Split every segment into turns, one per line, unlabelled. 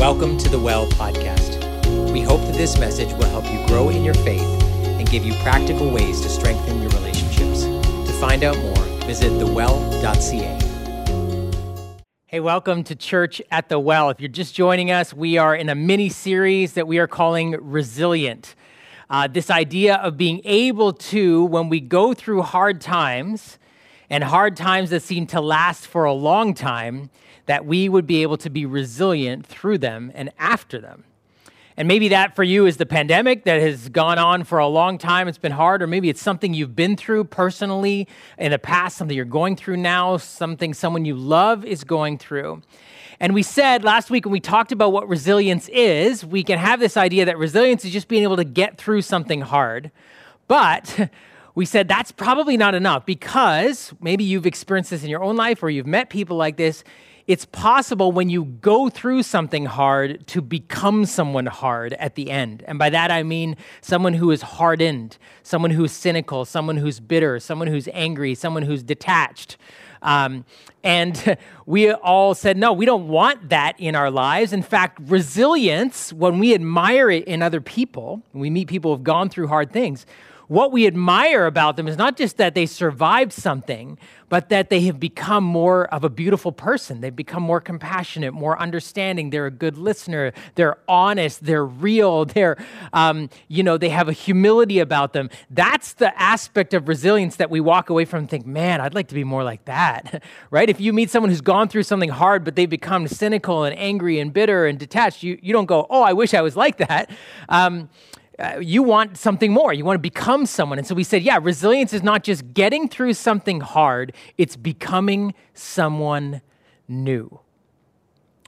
Welcome to the Well podcast. We hope that this message will help you grow in your faith and give you practical ways to strengthen your relationships. To find out more, visit thewell.ca. Hey, welcome to Church at the Well. If you're just joining us, we are in a mini series that we are calling Resilient. Uh, this idea of being able to, when we go through hard times, and hard times that seem to last for a long time, that we would be able to be resilient through them and after them. And maybe that for you is the pandemic that has gone on for a long time. It's been hard, or maybe it's something you've been through personally in the past, something you're going through now, something someone you love is going through. And we said last week when we talked about what resilience is, we can have this idea that resilience is just being able to get through something hard. But we said that's probably not enough because maybe you've experienced this in your own life or you've met people like this. It's possible when you go through something hard to become someone hard at the end. And by that I mean someone who is hardened, someone who's cynical, someone who's bitter, someone who's angry, someone who's detached. Um, and we all said, no, we don't want that in our lives. In fact, resilience, when we admire it in other people, we meet people who've gone through hard things, what we admire about them is not just that they survived something, but that they have become more of a beautiful person. They've become more compassionate, more understanding. They're a good listener. They're honest. They're real. They're, um, you know, they have a humility about them. That's the aspect of resilience that we walk away from and think, man, I'd like to be more like that, right? If you meet someone who's gone through something hard, but they've become cynical and angry and bitter and detached, you, you don't go, oh, I wish I was like that. Um, uh, you want something more. You want to become someone. And so we said, yeah, resilience is not just getting through something hard, it's becoming someone new.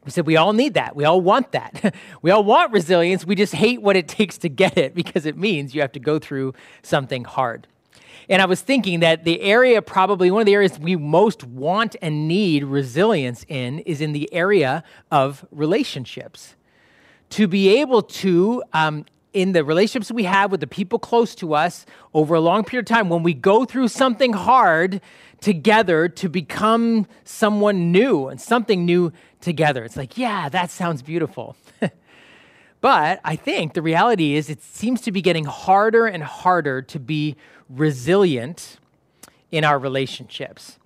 We said we all need that. We all want that. we all want resilience. We just hate what it takes to get it because it means you have to go through something hard. And I was thinking that the area, probably one of the areas we most want and need resilience in, is in the area of relationships. To be able to um, in the relationships we have with the people close to us over a long period of time, when we go through something hard together to become someone new and something new together. It's like, yeah, that sounds beautiful. but I think the reality is it seems to be getting harder and harder to be resilient in our relationships.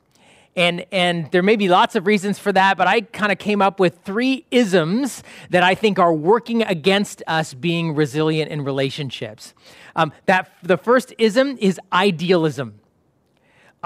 And, and there may be lots of reasons for that, but I kind of came up with three isms that I think are working against us being resilient in relationships. Um, that the first ism is idealism.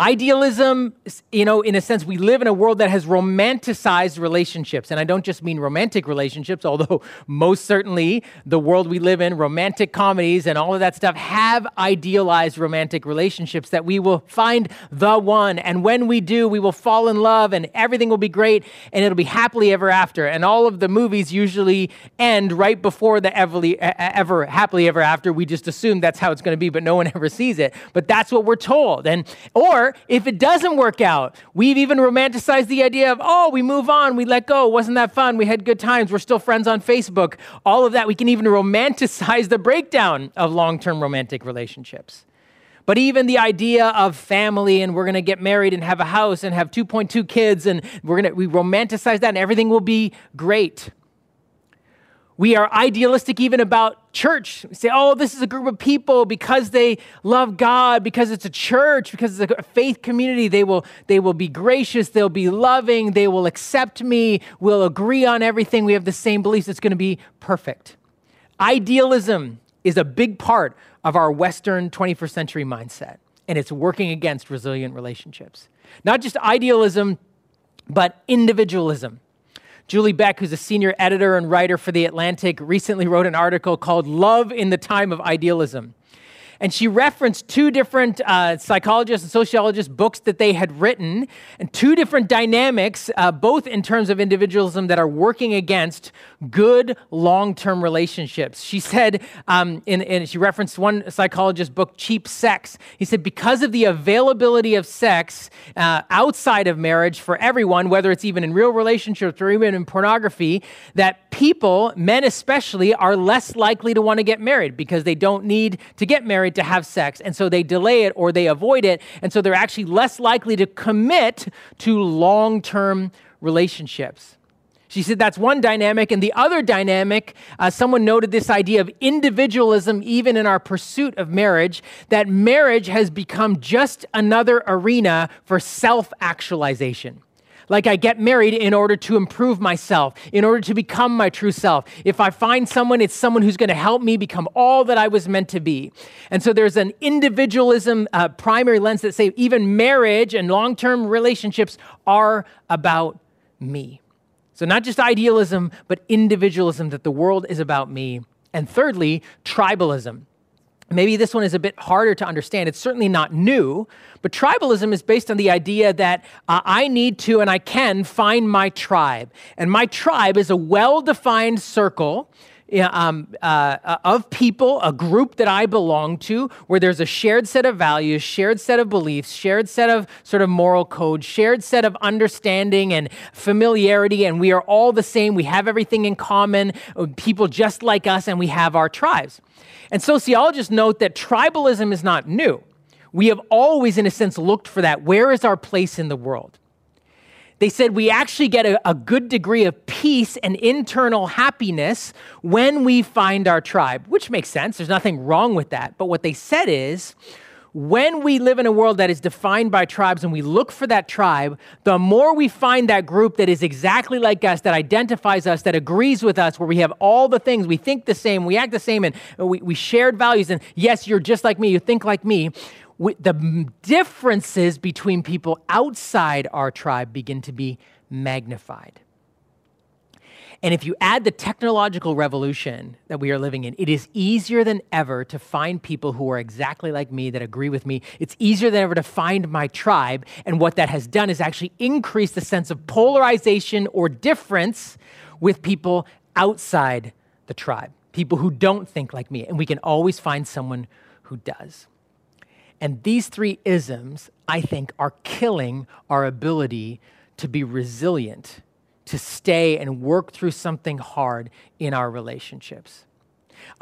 Idealism, you know, in a sense, we live in a world that has romanticized relationships. And I don't just mean romantic relationships, although most certainly the world we live in, romantic comedies and all of that stuff, have idealized romantic relationships that we will find the one. And when we do, we will fall in love and everything will be great and it'll be happily ever after. And all of the movies usually end right before the ever, ever happily ever after. We just assume that's how it's going to be, but no one ever sees it. But that's what we're told. And, or if it doesn't work out, we've even romanticized the idea of, oh, we move on, we let go. Wasn't that fun? We had good times. We're still friends on Facebook. All of that. We can even romanticize the breakdown of long term romantic relationships. But even the idea of family and we're going to get married and have a house and have 2.2 kids and we're going to we romanticize that and everything will be great. We are idealistic even about church. We say, oh, this is a group of people because they love God, because it's a church, because it's a faith community. They will, they will be gracious, they'll be loving, they will accept me, we'll agree on everything. We have the same beliefs. It's going to be perfect. Idealism is a big part of our Western 21st century mindset, and it's working against resilient relationships. Not just idealism, but individualism. Julie Beck, who's a senior editor and writer for The Atlantic, recently wrote an article called Love in the Time of Idealism. And she referenced two different uh, psychologists and sociologists' books that they had written, and two different dynamics, uh, both in terms of individualism, that are working against good long term relationships. She said, um, in, in, she referenced one psychologist's book, Cheap Sex. He said, because of the availability of sex uh, outside of marriage for everyone, whether it's even in real relationships or even in pornography, that people, men especially, are less likely to want to get married because they don't need to get married married to have sex, and so they delay it or they avoid it, and so they're actually less likely to commit to long term relationships. She said that's one dynamic. And the other dynamic, uh, someone noted this idea of individualism, even in our pursuit of marriage, that marriage has become just another arena for self actualization. Like I get married in order to improve myself, in order to become my true self. If I find someone, it's someone who's going to help me become all that I was meant to be. And so there's an individualism uh, primary lens that say even marriage and long term relationships are about me. So, not just idealism, but individualism, that the world is about me. And thirdly, tribalism. Maybe this one is a bit harder to understand. It's certainly not new, but tribalism is based on the idea that uh, I need to and I can find my tribe. And my tribe is a well defined circle um, uh, of people, a group that I belong to, where there's a shared set of values, shared set of beliefs, shared set of sort of moral code, shared set of understanding and familiarity, and we are all the same. We have everything in common, uh, people just like us, and we have our tribes. And sociologists note that tribalism is not new. We have always, in a sense, looked for that. Where is our place in the world? They said we actually get a, a, good degree of peace and internal happiness when we find our tribe, which makes sense. There's nothing wrong with that. But what they said is when we live in a world that is defined by tribes and we look for that tribe, the more we find that group that is exactly like us, that identifies us, that agrees with us, where we have all the things, we think the same, we act the same, and we, we shared values, and yes, you're just like me, you think like me the differences between people outside our tribe begin to be magnified. And if you add the technological revolution that we are living in, it is easier than ever to find people who are exactly like me, that agree with me. It's easier than ever to find my tribe. And what that has done is actually increase the sense of polarization or difference with people outside the tribe, people who don't think like me. And we can always find someone who does. And these three isms, I think, are killing our ability to be resilient, to stay and work through something hard in our relationships.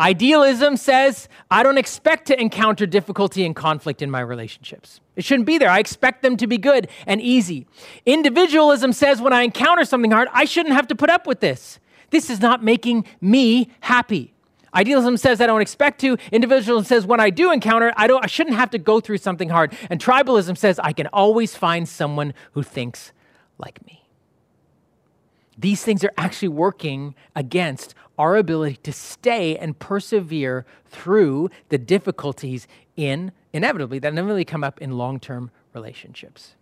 Idealism says, I don't expect to encounter difficulty and conflict in my relationships. It shouldn't be there. I expect them to be good and easy. Individualism says, when I encounter something hard, I shouldn't have to put up with this. This is not making me happy. Idealism says I don't expect to. Individualism says when I do encounter, I don't I shouldn't have to go through something hard. And tribalism says I can always find someone who thinks like me. These things are actually working against our ability to stay and persevere through the difficulties in inevitably that inevitably come up in long-term relationships.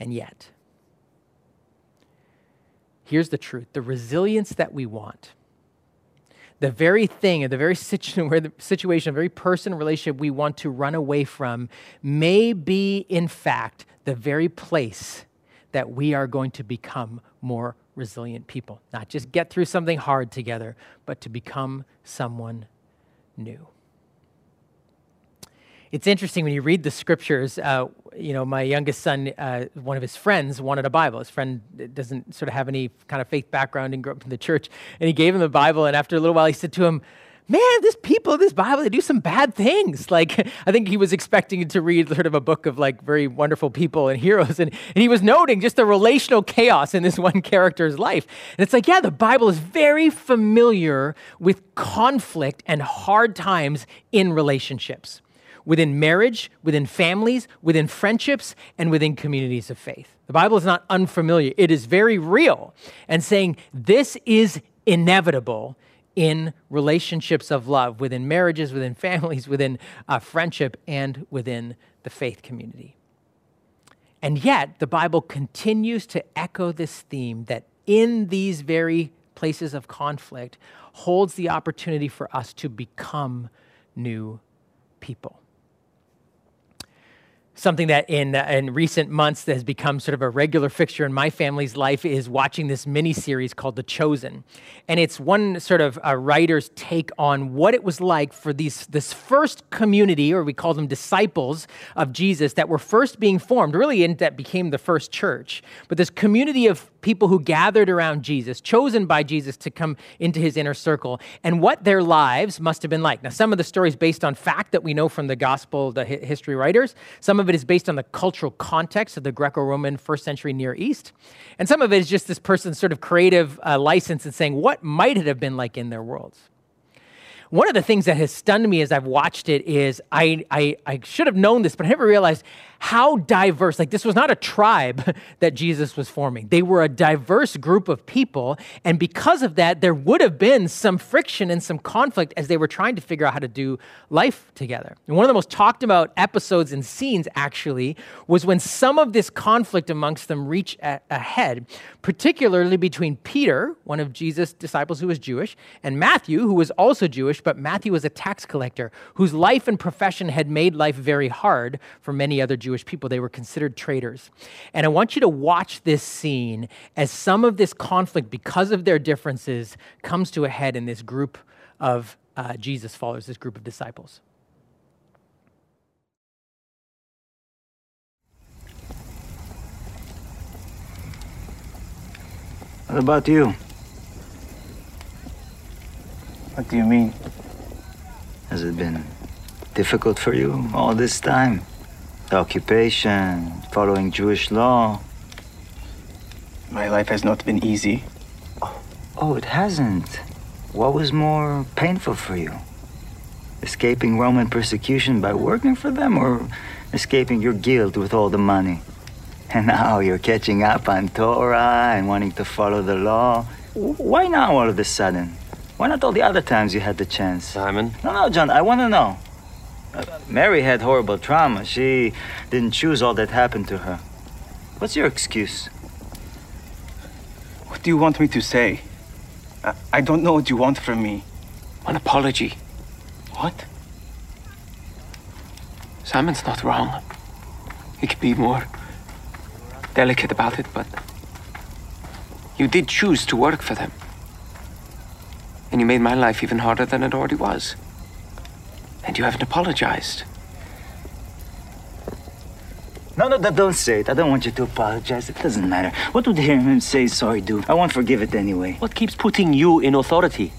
And yet, here's the truth the resilience that we want the very thing, the very the situation, the very person, relationship we want to run away from may be, in fact, the very place that we are going to become more resilient people. Not just get through something hard together, but to become someone new. It's interesting when you read the scriptures. Uh, you know, my youngest son, uh, one of his friends wanted a Bible. His friend doesn't sort of have any kind of faith background and grew up in the church. And he gave him the Bible. And after a little while, he said to him, Man, this people, this Bible, they do some bad things. Like, I think he was expecting to read sort of a book of like very wonderful people and heroes. And, and he was noting just the relational chaos in this one character's life. And it's like, yeah, the Bible is very familiar with conflict and hard times in relationships within marriage, within families, within friendships, and within communities of faith. The Bible is not unfamiliar, it is very real and saying this is inevitable in relationships of love, within marriages, within families, within uh, friendship, and within the faith community. And yet, the Bible continues to echo this theme that in these very places of conflict holds the opportunity for us to become new people something that in, in recent months that has become sort of a regular fixture in my family's life is watching this mini series called The Chosen. And it's one sort of a writer's take on what it was like for these, this first community, or we call them disciples of Jesus, that were first being formed, really, and that became the first church. But this community of people who gathered around Jesus, chosen by Jesus to come into his inner circle, and what their lives must have been like. Now, some of the stories based on fact that we know from the gospel, the history writers. Some of it is based on the cultural context of the Greco Roman first century Near East. And some of it is just this person's sort of creative uh, license and saying, what might it have been like in their worlds? One of the things that has stunned me as I've watched it is I, I, I should have known this, but I never realized how diverse, like this was not a tribe that Jesus was forming. They were a diverse group of people. And because of that, there would have been some friction and some conflict as they were trying to figure out how to do life together. And one of the most talked about episodes and scenes actually was when some of this conflict amongst them reached a- ahead, particularly between Peter, one of Jesus' disciples who was Jewish, and Matthew, who was also Jewish, but Matthew was a tax collector whose life and profession had made life very hard for many other Jews Jewish people. They were considered traitors. And I want you to watch this scene as some of this conflict, because of their differences, comes to a head in this group of uh, Jesus followers, this group of disciples.
What about you?
What do you mean?
Has it been difficult for you all this time? The occupation, following Jewish law.
My life has not been easy.
Oh, oh, it hasn't. What was more painful for you? Escaping Roman persecution by working for them or escaping your guilt with all the money? And now you're catching up on Torah and wanting to follow the law. Why now all of a sudden? Why not all the other times you had the chance?
Simon?
No, no, John, I want to know. Mary had horrible trauma. She didn't choose all that happened to her. What's your excuse?
What do you want me to say? I, I don't know what you want from me.
An apology.
What?
Simon's not wrong. He could be more delicate about it, but you did choose to work for them. And you made my life even harder than it already was. And you haven't apologized.
No, no, don't say it. I don't want you to apologize. It doesn't matter. What would him say sorry do? I won't forgive it anyway.
What keeps putting you in authority?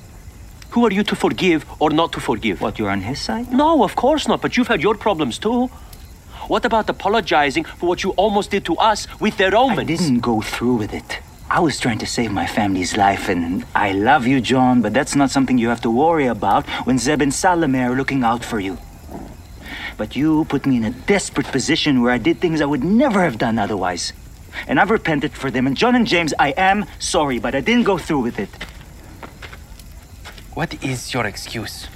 Who are you to forgive or not to forgive?
What, you're on his side?
No, of course not, but you've had your problems too. What about apologizing for what you almost did to us with the Romans?
I didn't go through with it. I was trying to save my family's life, and I love you, John, but that's not something you have to worry about when Zeb and Salome are looking out for you. But you put me in a desperate position where I did things I would never have done otherwise. And I've repented for them. And John and James, I am sorry, but I didn't go through with it.
What is your excuse?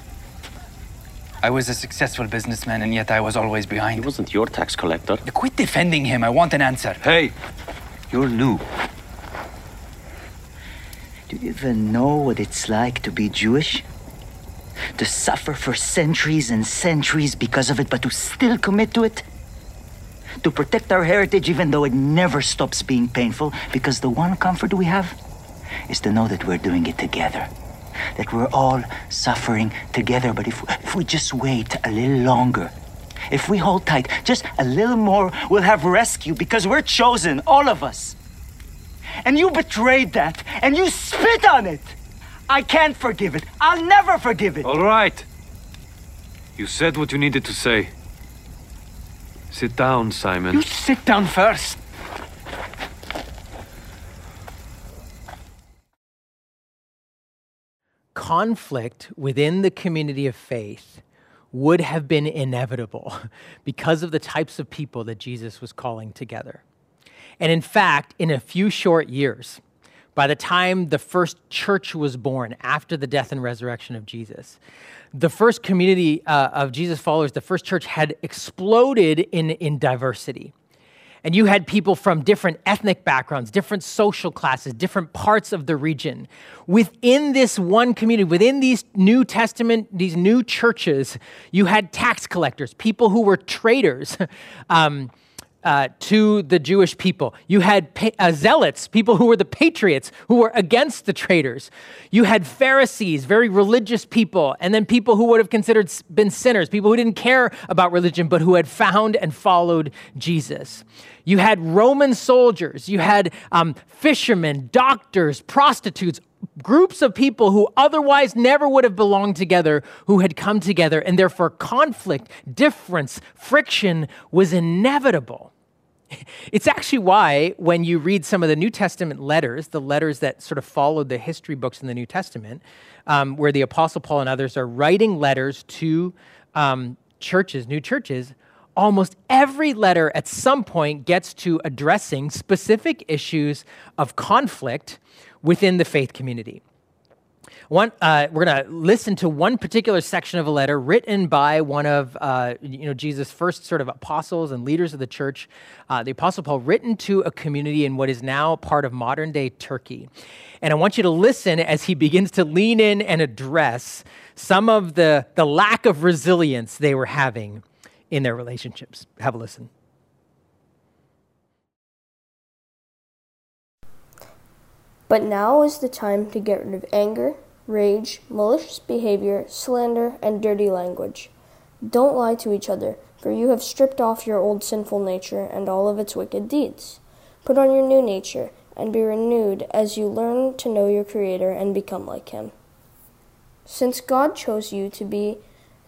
I was a successful businessman, and yet I was always behind.
He wasn't your tax collector.
Quit defending him. I want an answer.
Hey, you're new.
Do you even know what it's like to be Jewish? To suffer for centuries and centuries because of it, but to still commit to it? To protect our heritage even though it never stops being painful, because the one comfort we have is to know that we're doing it together. That we're all suffering together. But if, if we just wait a little longer, if we hold tight just a little more, we'll have rescue because we're chosen, all of us and you betrayed that, and you spit on it. I can't forgive it. I'll never forgive it.
All right. You said what you needed to say. Sit down, Simon.
You sit down first.
Conflict within the community of faith would have been inevitable because of the types of people that Jesus was calling together. And in fact, in a few short years, by the time the first church was born after the death and resurrection of Jesus, the first community uh, of Jesus followers, the first church, had exploded in, in diversity. And you had people from different ethnic backgrounds, different social classes, different parts of the region. Within this one community, within these New Testament, these new churches, you had tax collectors, people who were traitors. Um, uh, to the Jewish people. You had pa- uh, zealots, people who were the patriots, who were against the traitors. You had Pharisees, very religious people, and then people who would have considered been sinners, people who didn't care about religion, but who had found and followed Jesus. You had Roman soldiers, you had um, fishermen, doctors, prostitutes, groups of people who otherwise never would have belonged together who had come together, and therefore conflict, difference, friction was inevitable. It's actually why, when you read some of the New Testament letters, the letters that sort of followed the history books in the New Testament, um, where the Apostle Paul and others are writing letters to um, churches, new churches, almost every letter at some point gets to addressing specific issues of conflict within the faith community. One, uh, we're going to listen to one particular section of a letter written by one of uh, you know Jesus' first sort of apostles and leaders of the church, uh, the Apostle Paul, written to a community in what is now part of modern day Turkey. And I want you to listen as he begins to lean in and address some of the, the lack of resilience they were having in their relationships. Have a listen.
But now is the time to get rid of anger, rage, malicious behavior, slander, and dirty language. Don't lie to each other, for you have stripped off your old sinful nature and all of its wicked deeds. Put on your new nature, and be renewed as you learn to know your Creator and become like Him. Since God chose you to be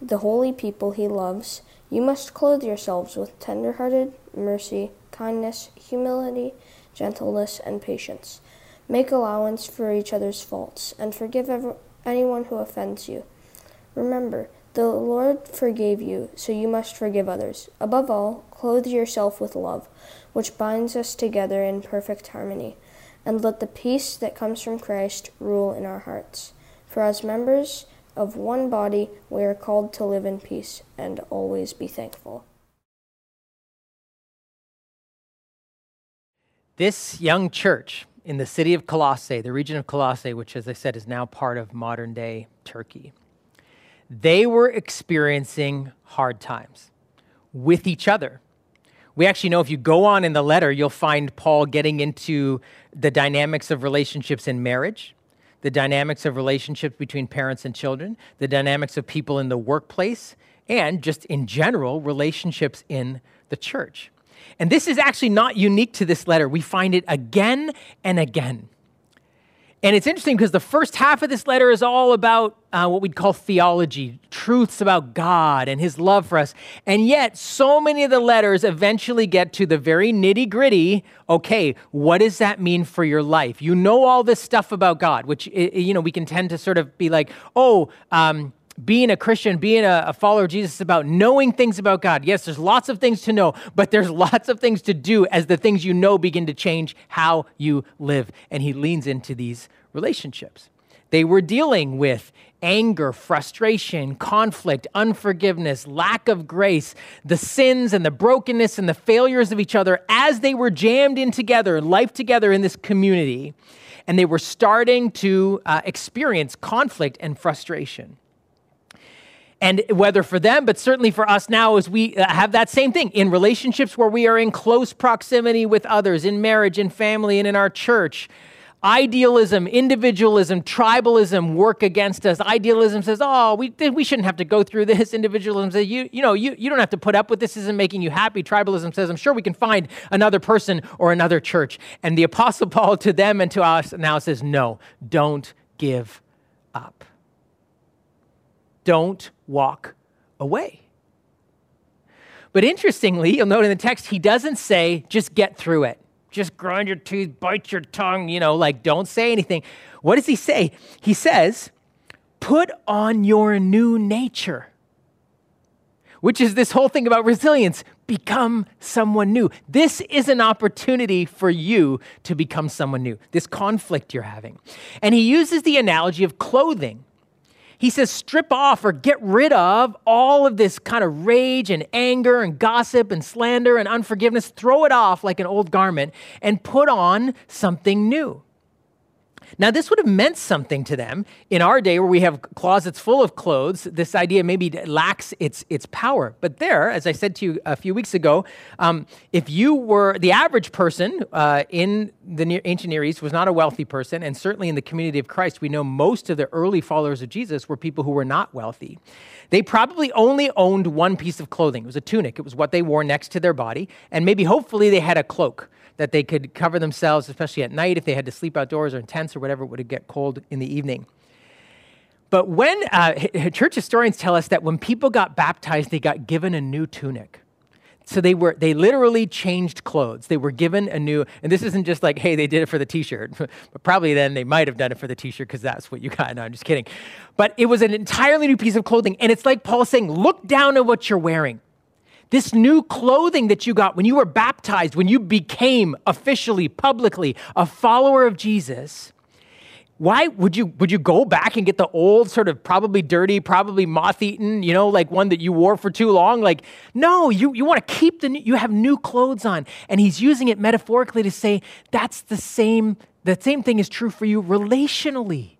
the holy people He loves, you must clothe yourselves with tender hearted mercy, kindness, humility, gentleness, and patience. Make allowance for each other's faults, and forgive every, anyone who offends you. Remember, the Lord forgave you, so you must forgive others. Above all, clothe yourself with love, which binds us together in perfect harmony. And let the peace that comes from Christ rule in our hearts. For as members of one body, we are called to live in peace and always be thankful.
This young church in the city of Colossae, the region of Colossae, which, as I said, is now part of modern day Turkey, they were experiencing hard times with each other. We actually know if you go on in the letter, you'll find Paul getting into the dynamics of relationships in marriage, the dynamics of relationships between parents and children, the dynamics of people in the workplace, and just in general, relationships in the church. And this is actually not unique to this letter. We find it again and again. And it's interesting because the first half of this letter is all about uh, what we'd call theology, truths about God and his love for us. And yet, so many of the letters eventually get to the very nitty gritty okay, what does that mean for your life? You know all this stuff about God, which, you know, we can tend to sort of be like, oh, um, being a Christian, being a, a, follower of Jesus is about knowing things about God. Yes, there's lots of things to know, but there's lots of things to do as the things you know begin to change how you live. And he leans into these relationships. They were dealing with anger, frustration, conflict, unforgiveness, lack of grace, the sins and the brokenness and the failures of each other as they were jammed in together, life together in this community. And they were starting to uh, experience conflict and frustration. And whether for them, but certainly for us now, as we uh, have that same thing in relationships where we are in close proximity with others, in marriage, in family, and in our church. Idealism, individualism, tribalism work against us. Idealism says, oh, we, we shouldn't have to go through this. Individualism says, you, you know, you, you don't have to put up with this. This isn't making you happy. Tribalism says, I'm sure we can find another person or another church. And the Apostle Paul to them and to us now says, no, don't give up don't walk away. But interestingly, you'll note in the text, he doesn't say, just get through it. Just grind your teeth, bite your tongue, you know, like don't say anything. What does he say? He says, put on your new nature, which is this whole thing about resilience. Become someone new. This is an opportunity for you to become someone new, this conflict you're having. And he uses the analogy of clothing. He says, strip off or get rid of all of this kind of rage and anger and gossip and slander and unforgiveness. Throw it off like an old garment and put on something new. Now, this would have meant something to them in our day where we have closets full of clothes. This idea maybe lacks its, its power. But there, as I said to you a few weeks ago, um, if you were the average person uh, in the near, ancient Near East was not a wealthy person, and certainly in the community of Christ, we know most of the early followers of Jesus were people who were not wealthy. They probably only owned one piece of clothing. It was a tunic, it was what they wore next to their body, and maybe hopefully they had a cloak that they could cover themselves, especially at night if they had to sleep outdoors or in tents or whatever, it would get cold in the evening. But when uh, church historians tell us that when people got baptized, they got given a new tunic. So they were they literally changed clothes. They were given a new, and this isn't just like, hey, they did it for the t-shirt. but probably then they might have done it for the t-shirt because that's what you got. No, I'm just kidding. But it was an entirely new piece of clothing. And it's like Paul saying, look down at what you're wearing. This new clothing that you got when you were baptized, when you became officially, publicly a follower of Jesus, why would you would you go back and get the old sort of probably dirty probably moth-eaten you know like one that you wore for too long? Like no you, you want to keep the new, you have new clothes on. And he's using it metaphorically to say that's the same the same thing is true for you relationally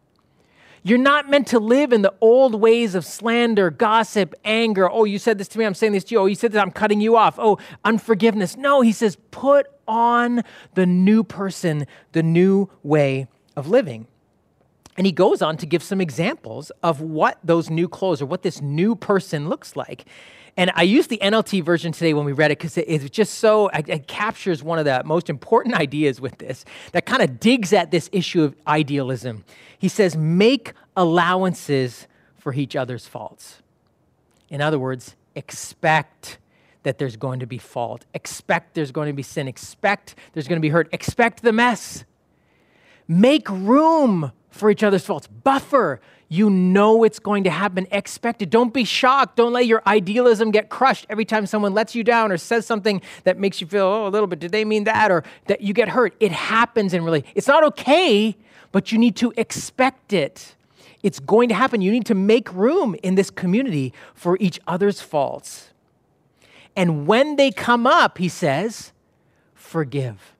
you're not meant to live in the old ways of slander, gossip, anger. Oh, you said this to me, I'm saying this to you. Oh, you said that, I'm cutting you off. Oh, unforgiveness. No, he says, put on the new person, the new way of living. And he goes on to give some examples of what those new clothes or what this new person looks like. And I used the NLT version today when we read it because it's just so, it captures one of the most important ideas with this that kind of digs at this issue of idealism. He says, make allowances for each other's faults. In other words, expect that there's going to be fault, expect there's going to be sin, expect there's going to be hurt, expect the mess. Make room for each other's faults, buffer you know it's going to happen. Expect it. Don't be shocked. Don't let your idealism get crushed every time someone lets you down or says something that makes you feel, oh, a little bit, did they mean that? Or that you get hurt. It happens in really. It's not okay, but you need to expect it. It's going to happen. You need to make room in this community for each other's faults. And when they come up, he says, forgive.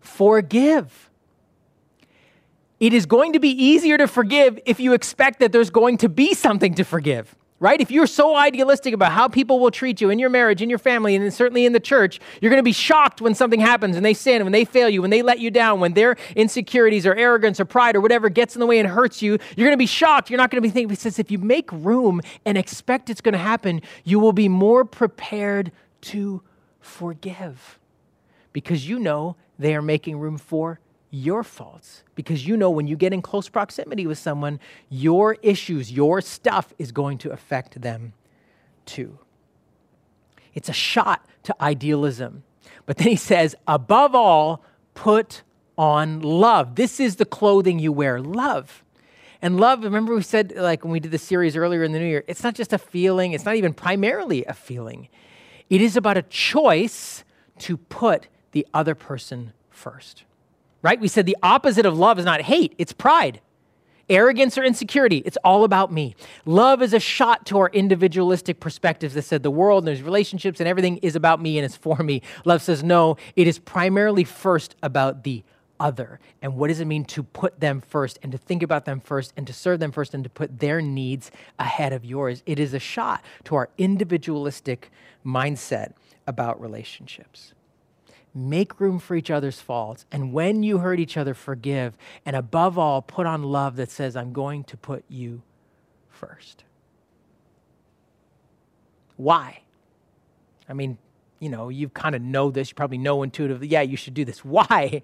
Forgive. It is going to be easier to forgive if you expect that there's going to be something to forgive, right? If you're so idealistic about how people will treat you in your marriage, in your family, and certainly in the church, you're going to be shocked when something happens and they sin, when they fail you, when they let you down, when their insecurities or arrogance or pride or whatever gets in the way and hurts you. You're going to be shocked. You're not going to be thinking, says, if you make room and expect it's going to happen, you will be more prepared to forgive because you know they are making room for your faults because you know when you get in close proximity with someone, your issues, your stuff is going to affect them too. It's a shot to idealism. But then he says, above all, put on love. This is the clothing you wear love. And love, remember we said, like when we did the series earlier in the new year, it's not just a feeling, it's not even primarily a feeling. It is about a choice to put the other person first right? We said the opposite of love is not hate, it's pride. Arrogance or insecurity, it's all about me. Love is a shot to our individualistic perspectives that said the world and there's relationships and everything is about me and it's for me. Love says no, it is primarily first about the other. And what does it mean to put them first and to think about them first and to serve them first and to put their needs ahead of yours? It is a shot to our individualistic mindset about relationships. Make room for each other's faults. And when you hurt each other, forgive. And above all, put on love that says, I'm going to put you first. Why? I mean, you know, you kind of know this. You probably know intuitively, yeah, you should do this. Why?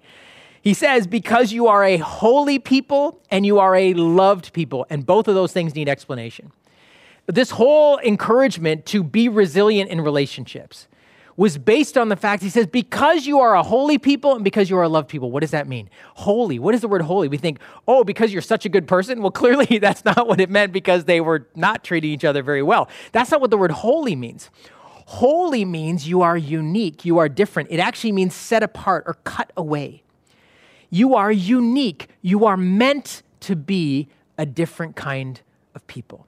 He says, because you are a holy people and you are a loved people. And both of those things need explanation. This whole encouragement to be resilient in relationships was based on the fact he says, because you are a holy people and because you are a loved people. What does that mean? Holy. What is the word holy? We think, oh, because you're such a good person? Well, clearly that's not what it meant because they were not treating each other very well. That's not what the word holy means. Holy means you are unique, you are different. It actually means set apart or cut away. You are unique. You are meant to be a different kind of people.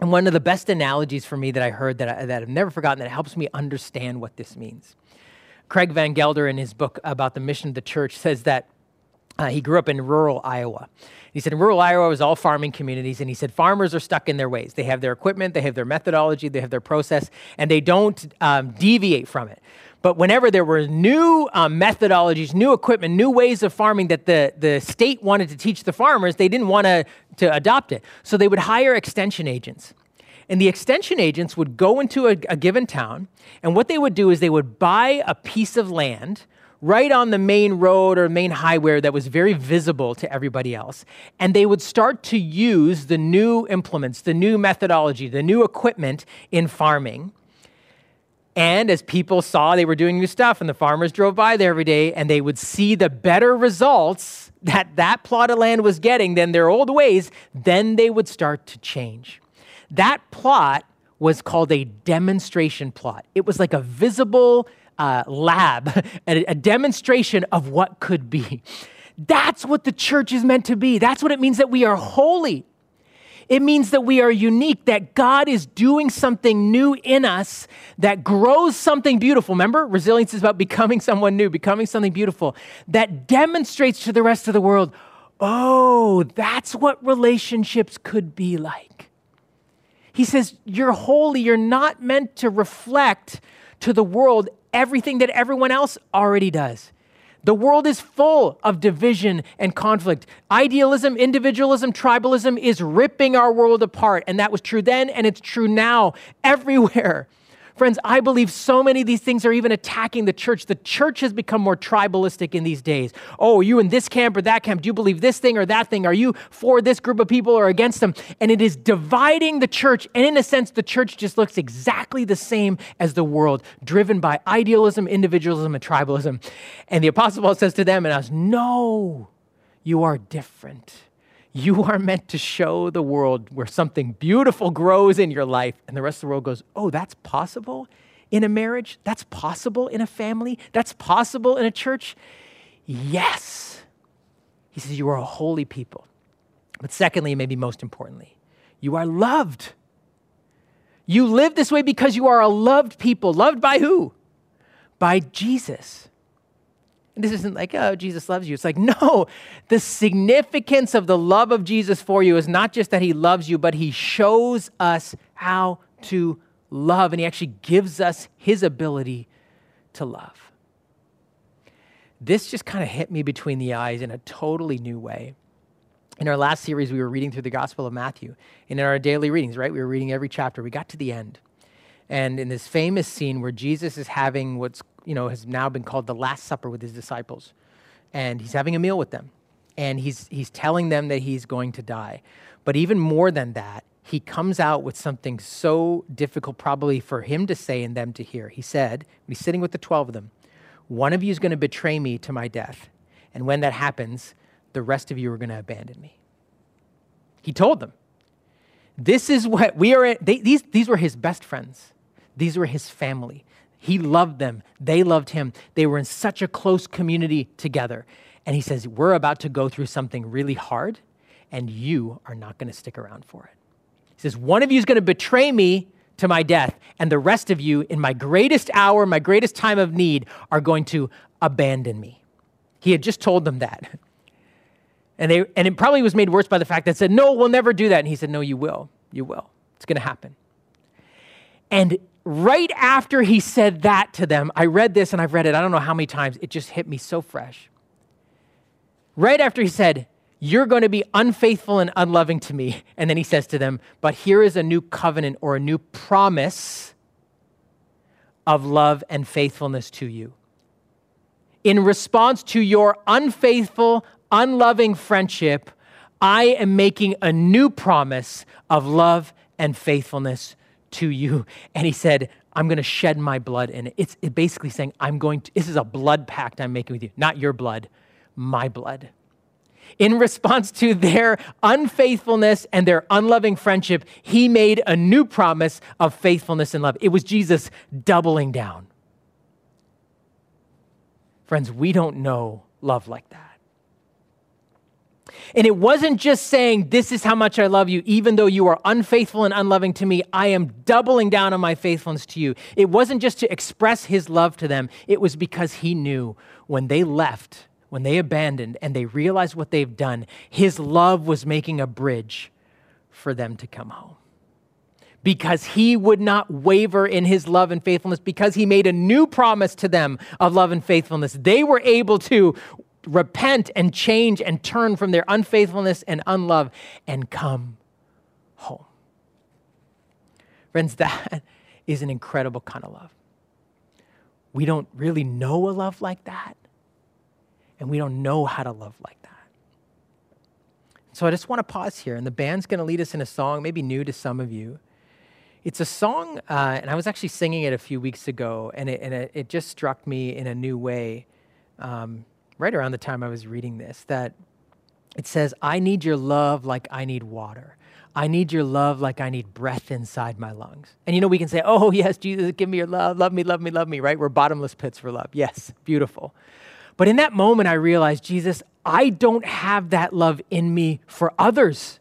And one of the best analogies for me that I heard that, I, that I've never forgotten that helps me understand what this means. Craig Van Gelder, in his book about the mission of the church, says that Uh, he grew up in rural Iowa. He said, in rural Iowa was all farming communities, and he said farmers are stuck in their ways. They have their equipment, they have their methodology, they have their process, and they don't um, deviate from it. But whenever there were new um, methodologies, new equipment, new ways of farming that the, the state wanted to teach the farmers, they didn't want to, to adopt it. So they would hire extension agents. And the extension agents would go into a, a given town, and what they would do is they would buy a piece of land right on the main road or main highway that was very visible to everybody else. And they would start to use the new implements, the new methodology, the new equipment in farming. And as people saw they were doing new stuff, and the farmers drove by there every day, and they would see the better results that that plot of land was getting than their old ways, then they would start to change. That plot was called a demonstration plot. It was like a visible uh, lab, a, a demonstration of what could be. That's what the church is meant to be. That's what it means that we are holy. It means that we are unique, that God is doing something new in us that grows something beautiful. Remember, resilience is about becoming someone new, becoming something beautiful that demonstrates to the rest of the world oh, that's what relationships could be like. He says, You're holy. You're not meant to reflect to the world everything that everyone else already does. The world is full of division and conflict. Idealism, individualism, tribalism is ripping our world apart. And that was true then, and it's true now, everywhere. Friends, I believe so many of these things are even attacking the church. The church has become more tribalistic in these days. Oh, are you in this camp or that camp? Do you believe this thing or that thing? Are you for this group of people or against them? And it is dividing the church. And in a sense, the church just looks exactly the same as the world, driven by idealism, individualism, and tribalism. And the Apostle Paul says to them and us, No, you are different. You are meant to show the world where something beautiful grows in your life, and the rest of the world goes, Oh, that's possible in a marriage? That's possible in a family? That's possible in a church? Yes. He says, You are a holy people. But secondly, maybe most importantly, you are loved. You live this way because you are a loved people. Loved by who? By Jesus. This isn't like, oh, Jesus loves you. It's like, no, the significance of the love of Jesus for you is not just that he loves you, but he shows us how to love. And he actually gives us his ability to love. This just kind of hit me between the eyes in a totally new way. In our last series, we were reading through the Gospel of Matthew. And in our daily readings, right? We were reading every chapter. We got to the end. And in this famous scene where Jesus is having what's you know, has now been called the Last Supper with his disciples. And he's having a meal with them. And he's, he's telling them that he's going to die. But even more than that, he comes out with something so difficult, probably for him to say and them to hear. He said, he's sitting with the 12 of them, one of you is going to betray me to my death. And when that happens, the rest of you are going to abandon me. He told them, this is what we are, they, these, these were his best friends. These were his family. He loved them. They loved him. They were in such a close community together. And he says, We're about to go through something really hard, and you are not going to stick around for it. He says, One of you is going to betray me to my death, and the rest of you, in my greatest hour, my greatest time of need, are going to abandon me. He had just told them that. And, they, and it probably was made worse by the fact that said, No, we'll never do that. And he said, No, you will. You will. It's going to happen. And right after he said that to them, I read this and I've read it, I don't know how many times, it just hit me so fresh. Right after he said, You're going to be unfaithful and unloving to me. And then he says to them, But here is a new covenant or a new promise of love and faithfulness to you. In response to your unfaithful, unloving friendship, I am making a new promise of love and faithfulness to you. And he said, I'm going to shed my blood in it. It's basically saying, I'm going to, this is a blood pact I'm making with you, not your blood, my blood. In response to their unfaithfulness and their unloving friendship, he made a new promise of faithfulness and love. It was Jesus doubling down. Friends, we don't know love like that. And it wasn't just saying, This is how much I love you, even though you are unfaithful and unloving to me, I am doubling down on my faithfulness to you. It wasn't just to express his love to them, it was because he knew when they left, when they abandoned and they realized what they've done, his love was making a bridge for them to come home. Because he would not waver in his love and faithfulness, because he made a new promise to them of love and faithfulness, they were able to repent and change and turn from their unfaithfulness and unlove and come home. Friends, that is an incredible kind of love. We don't really know a love like that, and we don't know how to love like that. So I just want to pause here, and the band's going to lead us in a song, maybe new to some of you. It's a song, uh, and I was actually singing it a few weeks ago, and it, and it, it just struck me in a new way um, right around the time I was reading this that it says, I need your love like I need water. I need your love like I need breath inside my lungs. And you know, we can say, oh, yes, Jesus, give me your love. Love me, love me, love me, right? We're bottomless pits for love. Yes, beautiful. But in that moment, I realized, Jesus, I don't have that love in me for others.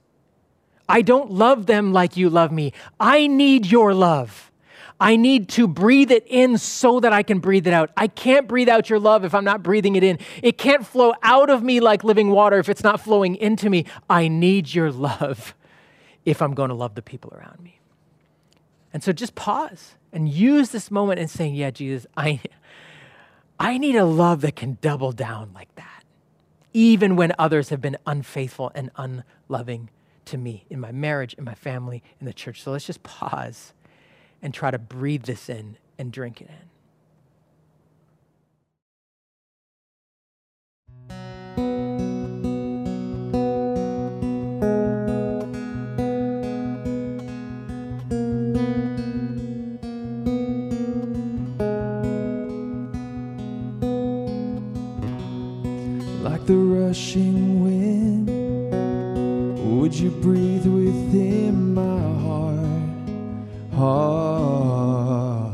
I don't love them like you love me. I need your love. I need to breathe it in so that I can breathe it out. I can't breathe out your love if I'm not breathing it in. It can't flow out of me like living water if it's not flowing into me. I need your love if I'm going to love the people around me. And so just pause and use this moment and saying, Yeah, Jesus, I, I need a love that can double down like that, even when others have been unfaithful and unloving to me in my marriage, in my family, in the church. So let's just pause and try to breathe this in and drink it in.
like the rushing wind. Would you breathe within my heart? Heart.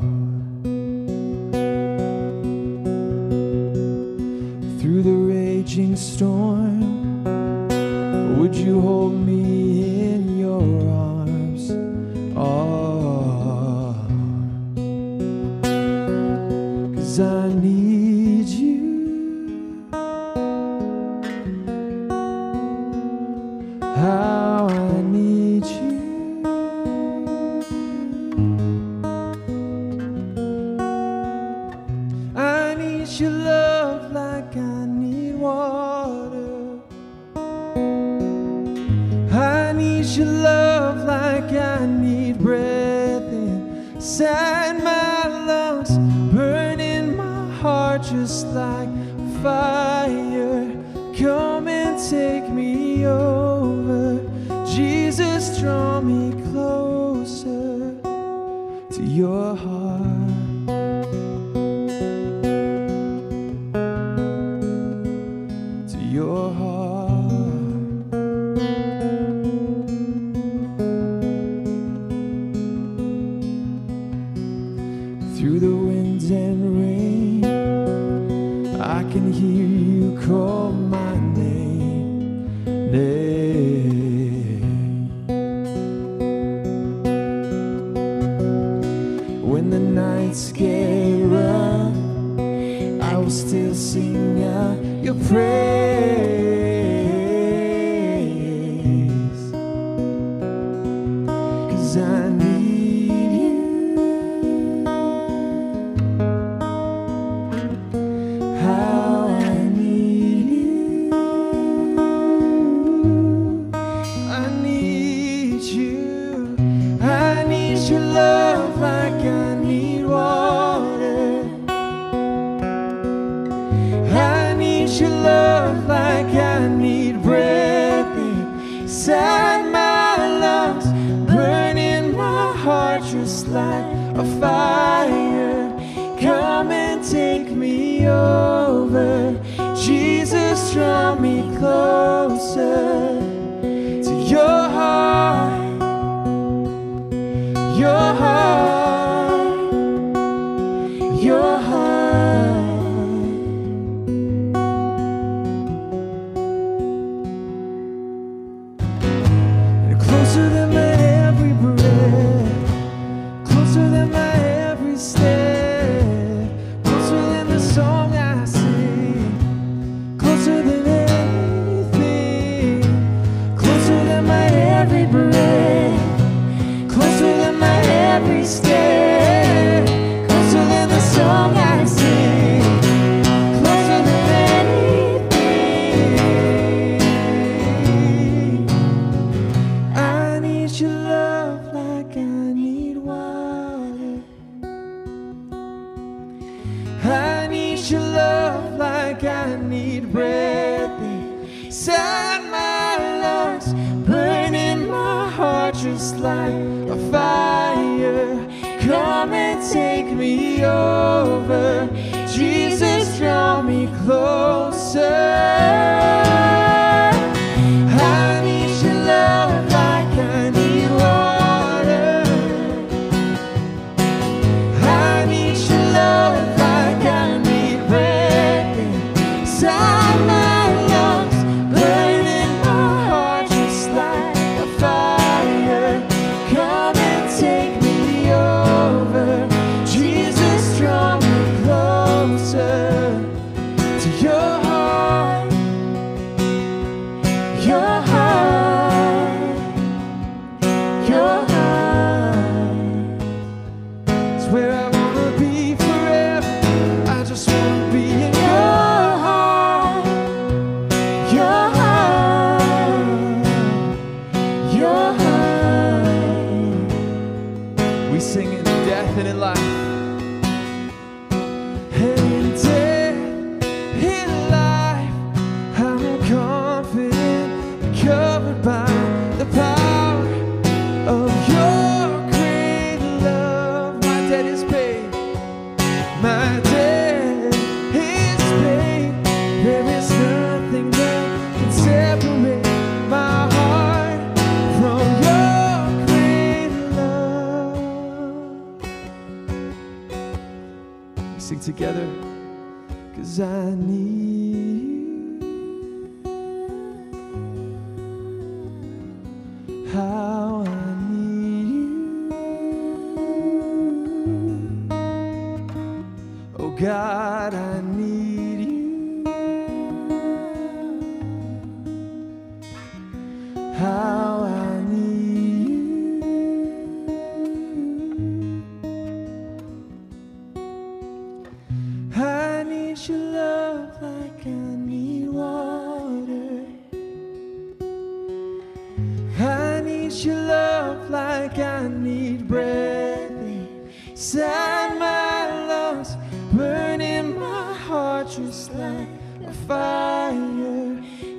Through the raging storm, would you hold me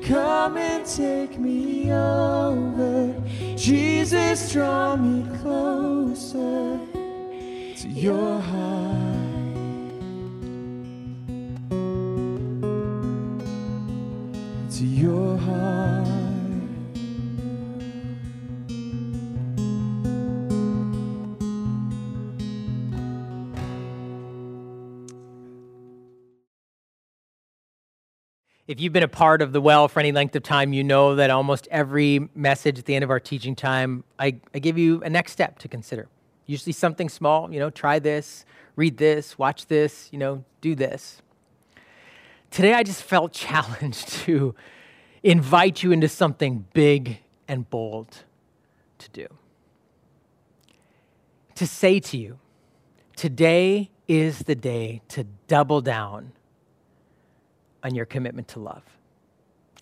Come and take me over, Jesus. Draw me closer to your heart.
If you've been a part of the well for any length of time, you know that almost every message at the end of our teaching time, I, I give you a next step to consider. Usually something small, you know, try this, read this, watch this, you know, do this. Today I just felt challenged to invite you into something big and bold to do. To say to you, today is the day to double down on your commitment to love.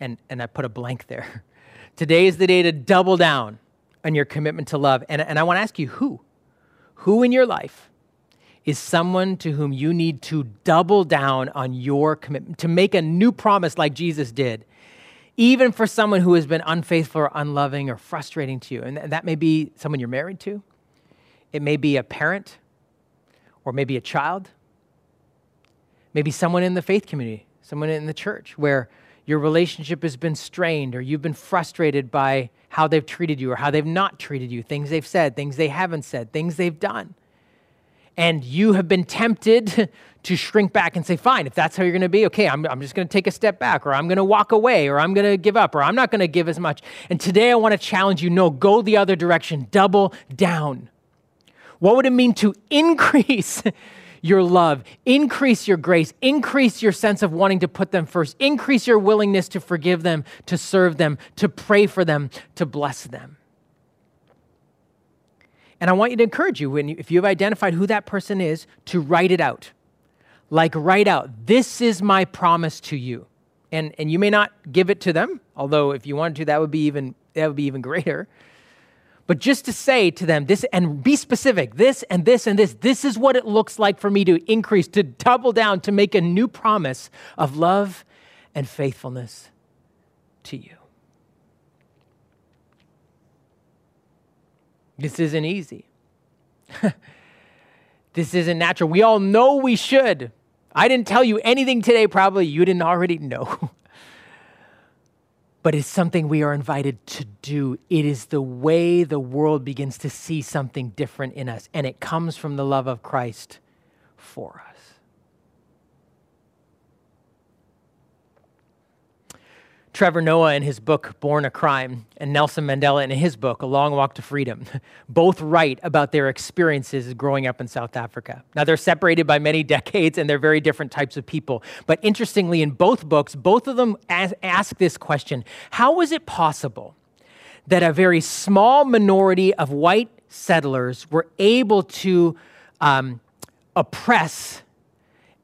And, and I put a blank there. Today is the day to double down on your commitment to love. And, and I want to ask you who? Who in your life is someone to whom you need to double down on your commitment, to make a new promise like Jesus did, even for someone who has been unfaithful or unloving or frustrating to you? And that may be someone you're married to, it may be a parent, or maybe a child, maybe someone in the faith community someone in the church where your relationship has been strained or you've been frustrated by how they've treated you or how they've not treated you, things they've said, things they haven't said, things they've done. And you have been tempted to shrink back and say, fine, if that's how you're going to be, okay, I'm, I'm just going to take a step back, or I'm going to walk away, or I'm going to give up, or I'm not going to give as much. And today I want to challenge you no, go the other direction, double down. What would it mean to increase your love, increase your grace, increase your sense of wanting to put them first, increase your willingness to forgive them, to serve them, to pray for them, to bless them. And I want you to encourage you, when you, if you've identified who that person is, to write it out. Like, write out, this is my promise to you. And, and you may not give it to them, although if you wanted to, that would be even, that would be even greater but just to say to them this and be specific this and this and this this is what it looks like for me to increase to double down to make a new promise of love and faithfulness to you This isn't easy. this isn't natural. We all know we should. I didn't tell you anything today, probably you didn't already know. but it's something we are invited to do. It is the way the world begins to see something different in us, and it comes from the love of Christ for us. Trevor Noah in his book Born a Crime and Nelson Mandela in his book A Long Walk to Freedom both write about their experiences growing up in South Africa. Now they're separated by many decades and they're very different types of people. But interestingly in both books both of them ask this question, how was it possible that a very small minority of white settlers were able to um, oppress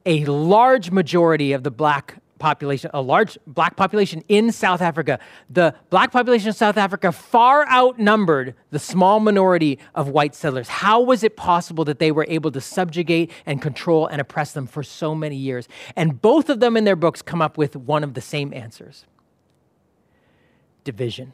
a large majority of the black population, a large black population in South Africa. The black population of South Africa far outnumbered the small minority of white settlers. How was it possible that they were able to subjugate and control and oppress them for so many years? And both of them in their books come up with one of the same answers division.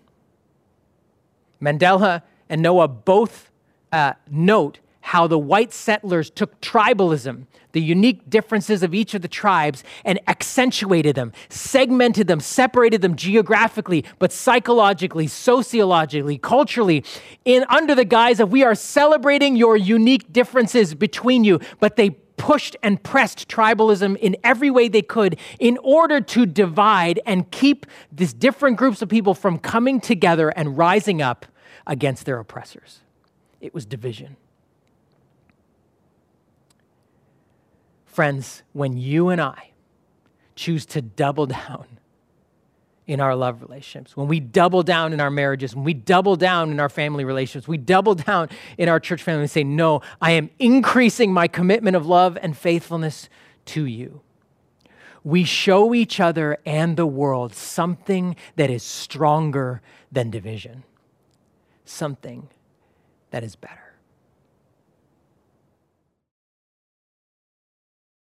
Mandela and Noah both uh, note how the white settlers took tribalism, the unique differences of each of the tribes, and accentuated them, segmented them, separated them geographically, but psychologically, sociologically, culturally, in under the guise of we are celebrating your unique differences between you, but they pushed and pressed tribalism in every way they could in order to divide and keep these different groups of people from coming together and rising up against their oppressors. It was division. Friends, when you and I choose to double down in our love relationships, when we double down in our marriages, when we double down in our family relationships, we double down in our church family and say, No, I am increasing my commitment of love and faithfulness to you. We show each other and the world something that is stronger than division, something that is better.
How great the chasm that lay between us, how high the mountain I could not climb. In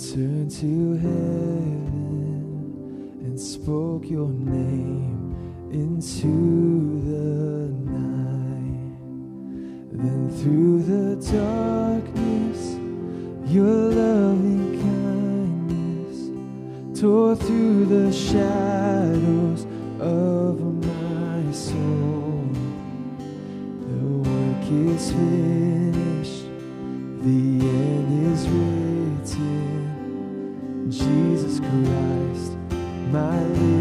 turned to heaven and spoke your name into the night. Then through the darkness, your loving kindness tore through the shadows of my soul. The work is finished, Jesus Christ, my living